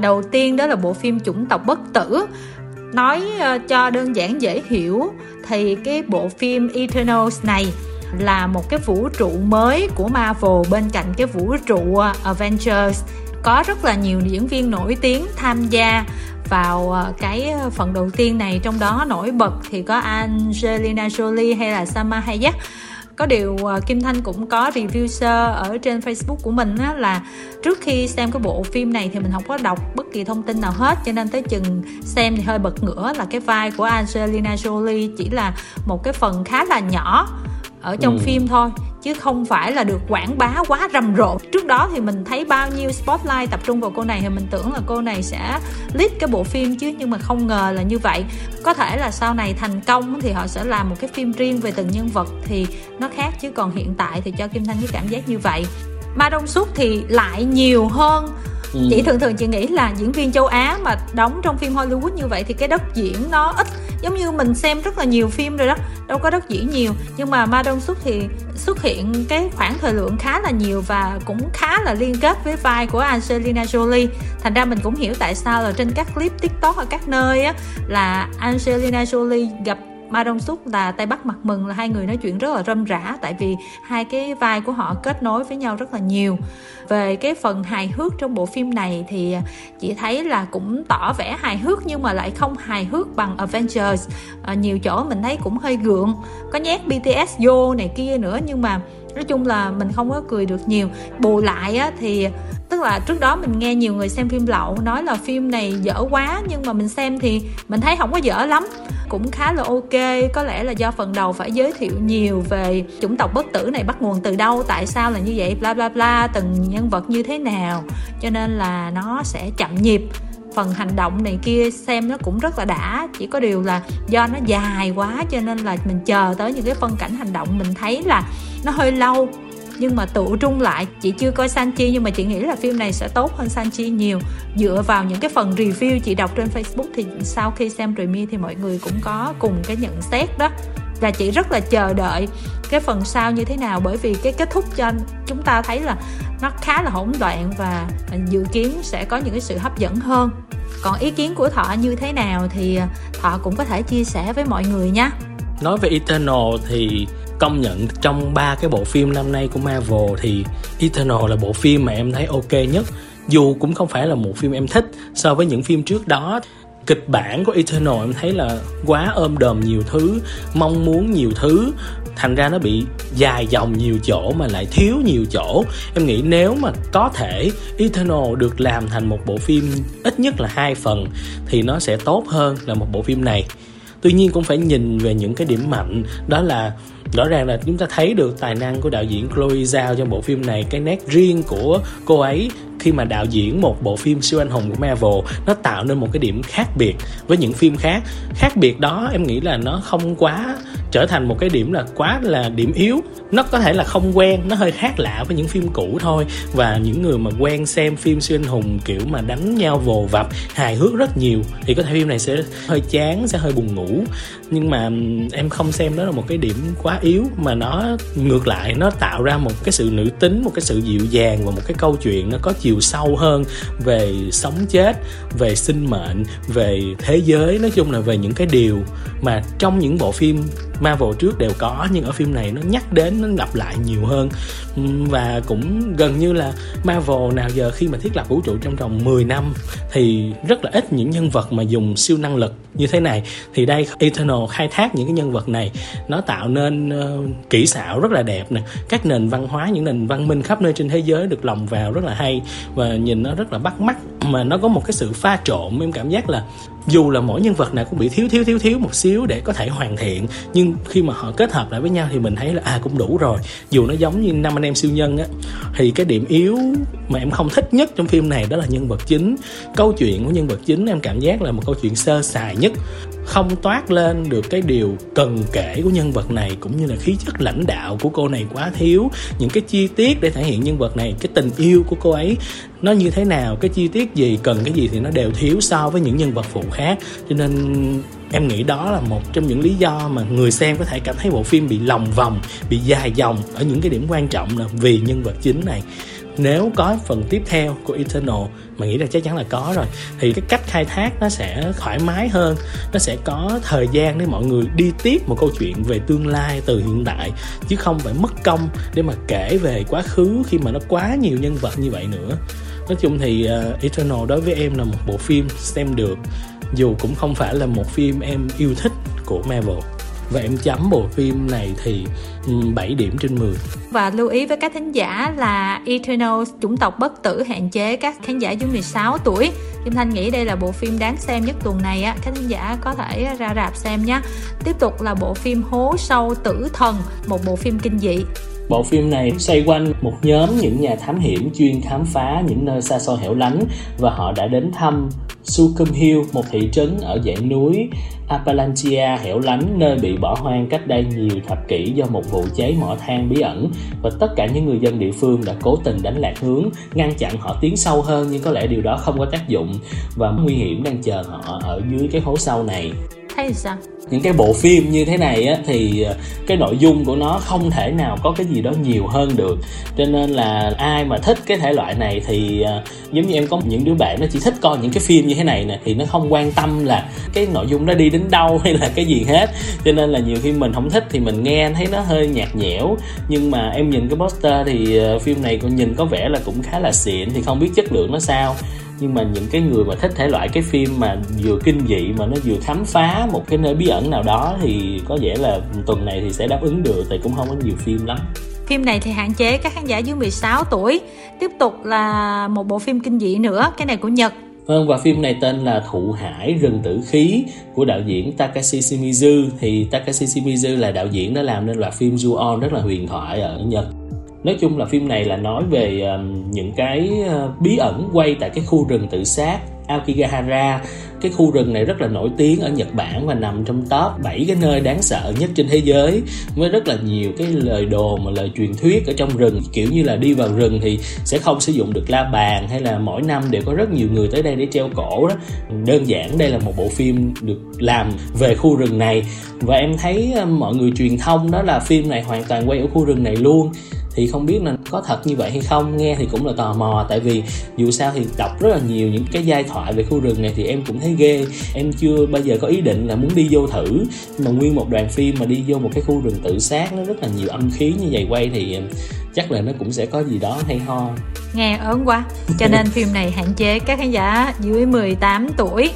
đầu tiên đó là bộ phim chủng tộc bất tử. Nói ờ, cho đơn giản dễ hiểu, thì cái bộ phim Eternals này là một cái vũ trụ mới của Marvel. Bên cạnh cái vũ trụ ờ, Avengers, có rất là nhiều diễn viên nổi tiếng tham gia vào ờ, cái phần đầu tiên này. Trong đó nổi bật thì có Angelina Jolie hay là Salma Hayek có điều à, Kim Thanh cũng có review sơ ở trên Facebook của mình á, là trước khi xem cái bộ phim này thì mình không có đọc bất kỳ thông tin nào hết cho nên tới chừng xem thì hơi bật ngửa là cái vai của Angelina Jolie chỉ là một cái phần khá là nhỏ ở trong ừ. phim thôi chứ không phải là được quảng bá quá rầm rộ trước đó thì mình thấy bao nhiêu spotlight tập trung vào cô này thì mình tưởng là cô này sẽ lead cái bộ phim chứ nhưng mà không ngờ là như vậy có thể là sau này thành công thì họ sẽ làm một cái phim riêng về từng nhân vật thì nó khác chứ còn hiện tại thì cho kim thanh cái cảm giác như vậy ma đông súc thì lại nhiều hơn ừ. chị thường thường chị nghĩ là diễn viên châu á mà đóng trong phim hollywood như vậy thì cái đất diễn nó ít giống như mình xem rất là nhiều phim rồi đó, đâu có đất diễn nhiều. Nhưng mà ma đông xuất thì, xuất hiện cái khoảng thời lượng khá là nhiều và cũng khá là liên kết với vai của Angelina Jolie. Thành ra mình cũng hiểu tại sao là trên các clip tiktok ở các nơi á, là Angelina Jolie gặp Ma Dong Suk là Tây Bắc Mặt Mừng là hai người nói chuyện rất là râm rã tại vì hai cái vai của họ kết nối với nhau rất là nhiều. Về cái phần hài hước trong bộ phim này thì chị thấy là cũng tỏ vẻ hài hước nhưng mà lại không hài hước bằng Avengers. À, nhiều chỗ mình thấy cũng hơi gượng có nhát BTS vô này kia nữa nhưng mà nói chung là mình không có cười được nhiều. Bù lại á, thì tức là trước đó mình nghe nhiều người xem phim lậu nói là phim này dở quá nhưng mà mình xem thì mình thấy không có dở lắm cũng khá là ok. Có lẽ là do phần đầu phải giới thiệu nhiều về chủng tộc bất tử này bắt nguồn từ đâu, tại sao là như vậy, bla bla bla, từng nhân vật như thế nào. Cho nên là nó sẽ chậm nhịp. Phần hành động này kia xem nó cũng rất là đã. Chỉ có điều là do nó dài quá, cho nên là mình chờ tới những cái phân cảnh hành động mình thấy là nó hơi lâu nhưng mà tụ trung lại, chị chưa coi Sanchi, nhưng mà chị nghĩ là phim này sẽ tốt hơn Sanchi nhiều. Dựa vào những cái phần review chị đọc trên Facebook thì sau khi xem premiere thì mọi người cũng có cùng cái nhận xét đó. Và chị rất là chờ đợi cái phần sau như thế nào, bởi vì cái kết thúc cho chúng ta thấy là nó khá là hỗn loạn và dự kiến sẽ có những cái sự hấp dẫn hơn. Còn ý kiến của thọ như thế nào thì à, thọ cũng có thể chia sẻ với mọi người nhé. Nói về Eternal thì công nhận trong ba cái bộ phim năm nay của Marvel thì Eternal là bộ phim mà em thấy ok nhất. Dù cũng không phải là một phim em thích, so với những phim trước đó, kịch bản của Eternal em thấy là quá ôm đờm nhiều thứ, mong muốn nhiều thứ. Thành ra nó bị dài dòng nhiều chỗ mà lại thiếu nhiều chỗ. Em nghĩ nếu mà có thể Eternal được làm thành một bộ phim ít nhất là hai phần thì nó sẽ tốt hơn là một bộ phim này. Tuy nhiên cũng phải nhìn về những cái điểm mạnh, đó là rõ ràng là chúng ta thấy được tài năng của đạo diễn Chloe Zhao trong bộ phim này. Cái nét riêng của cô ấy khi mà đạo diễn một bộ phim siêu anh hùng của Marvel, nó tạo nên một cái điểm khác biệt với những phim khác. Khác biệt đó, em nghĩ là nó không quá trở thành một cái điểm là quá là điểm yếu. Nó có thể là không quen, nó hơi khác lạ với những phim cũ thôi. Và những người mà quen xem phim siêu anh hùng kiểu mà đánh nhau vồ vập, hài hước rất nhiều, thì có thể phim này sẽ hơi chán, sẽ hơi buồn ngủ. Nhưng mà em không xem đó là một cái điểm quá yếu, mà nó ngược lại, nó tạo ra một cái sự nữ tính, một cái sự dịu dàng và một cái câu chuyện nó có chiều sâu hơn về sống chết, về sinh mệnh, về thế giới. Nói chung là về những cái điều mà trong những bộ phim Marvel trước đều có nhưng ở phim này nó nhắc đến nó lặp lại nhiều hơn. Và cũng gần như là Marvel nào giờ khi mà thiết lập vũ trụ trong vòng 10 năm thì rất là ít những nhân vật mà dùng siêu năng lực như thế này. Thì đây Eternal khai thác những cái nhân vật này nó tạo nên uh, kỹ xảo rất là đẹp nè. Các nền văn hóa những nền văn minh khắp nơi trên thế giới được lồng vào rất là hay và nhìn nó rất là bắt mắt. Mà nó có một cái sự pha trộn em cảm giác là dù là mỗi nhân vật nào cũng bị thiếu thiếu thiếu thiếu một xíu để có thể hoàn thiện, nhưng khi mà họ kết hợp lại với nhau thì mình thấy là à cũng đủ rồi. Dù nó giống như năm anh em siêu nhân á, thì cái điểm yếu mà em không thích nhất trong phim này đó là nhân vật chính. Câu chuyện của nhân vật chính em cảm giác là một câu chuyện sơ sài nhất. Không toát lên được cái điều cần kể của nhân vật này, cũng như là khí chất lãnh đạo của cô này quá thiếu. Những cái chi tiết để thể hiện nhân vật này, cái tình yêu của cô ấy, nó như thế nào, cái chi tiết gì, cần cái gì thì nó đều thiếu so với những nhân vật phụ khác. Cho nên em nghĩ đó là một trong những lý do mà người xem có thể cảm thấy bộ phim bị lòng vòng bị dài dòng ở những cái điểm quan trọng là vì nhân vật chính này. Nếu có phần tiếp theo của Eternal mà nghĩ là chắc chắn là có rồi thì cái cách khai thác nó sẽ thoải mái hơn. Nó sẽ có thời gian để mọi người đi tiếp một câu chuyện về tương lai từ hiện tại chứ không phải mất công để mà kể về quá khứ khi mà nó quá nhiều nhân vật như vậy nữa. Nói chung thì uh, Eternal đối với em là một bộ phim xem được dù cũng không phải là một phim em yêu thích của Marvel và em chấm bộ phim này thì 7 điểm trên 10 và lưu ý với các thính giả là Eternal chủng tộc bất tử hạn chế các khán giả dưới 16 tuổi Kim Thanh nghĩ đây là bộ phim đáng xem nhất tuần này á, các khán giả có thể ra rạp xem nhé. Tiếp tục là bộ phim Hố sâu tử thần, một bộ phim kinh dị. Bộ phim này xoay quanh một nhóm những nhà thám hiểm chuyên khám phá những nơi xa xôi hẻo lánh và họ đã đến thăm Sucum Hill, một thị trấn ở dãy núi Appalachia hẻo lánh nơi bị bỏ hoang cách đây nhiều thập kỷ do một vụ cháy mỏ than bí ẩn và tất cả những người dân địa phương đã cố tình đánh lạc hướng, ngăn chặn họ tiến sâu hơn nhưng có lẽ điều đó không có tác dụng và nguy hiểm đang chờ họ ở dưới cái hố sâu này hay sao? những cái bộ phim như thế này á, thì ờ, cái nội dung của nó không thể nào có cái gì đó nhiều hơn được. Cho nên là ai mà thích cái thể loại này thì ờ, giống như em có những đứa bạn nó chỉ thích coi những cái phim như thế này nè thì nó không quan tâm là cái nội dung nó đi đến đâu hay là cái gì hết. Cho nên là nhiều khi mình không thích thì mình nghe thấy nó hơi nhạt nhẽo. Nhưng mà em nhìn cái poster thì ờ, phim này còn nhìn có vẻ là cũng khá là xịn thì không biết chất lượng nó sao nhưng mà những cái người mà thích thể loại cái phim mà vừa kinh dị mà nó vừa khám phá một cái nơi bí ẩn nào đó thì có vẻ là tuần này thì sẽ đáp ứng được tại cũng không có nhiều phim lắm. Phim này thì hạn chế các khán giả dưới 16 tuổi. Tiếp tục là một bộ phim kinh dị nữa Cái này của Nhật. Vâng, và phim này tên là Thụ Hải Rừng Tử Khí của đạo diễn Takashi Shimizu. Thì Takashi Shimizu là đạo diễn đã làm nên loạt phim Ju-on rất là huyền thoại ở Nhật nói chung là phim này là nói về um, những cái uh, bí ẩn quay tại cái khu rừng tự sát Aokigahara cái khu rừng này rất là nổi tiếng ở Nhật Bản và nằm trong top 7 cái nơi đáng sợ nhất trên thế giới với rất là nhiều cái lời đồn mà lời truyền thuyết ở trong rừng. Kiểu như là đi vào rừng thì sẽ không sử dụng được la bàn hay là mỗi năm đều có rất nhiều người tới đây để treo cổ đó. Đơn giản đây là một bộ phim được làm về khu rừng này. Và em thấy mọi người truyền thông đó là phim này hoàn toàn quay ở khu rừng này luôn thì không biết là có thật như vậy hay không nghe thì cũng là tò mò. Tại vì dù sao thì đọc rất là nhiều những cái giai thoại về khu rừng này thì em cũng thấy ghê. Em chưa bao giờ có ý định là muốn đi vô thử. Mà nguyên một đoàn phim mà đi vô một cái khu rừng tự sát nó rất là nhiều âm khí như vậy quay thì chắc là nó cũng sẽ có gì đó hay ho. Nghe ớn quá. Cho nên phim này hạn chế các khán giả dưới 18 tuổi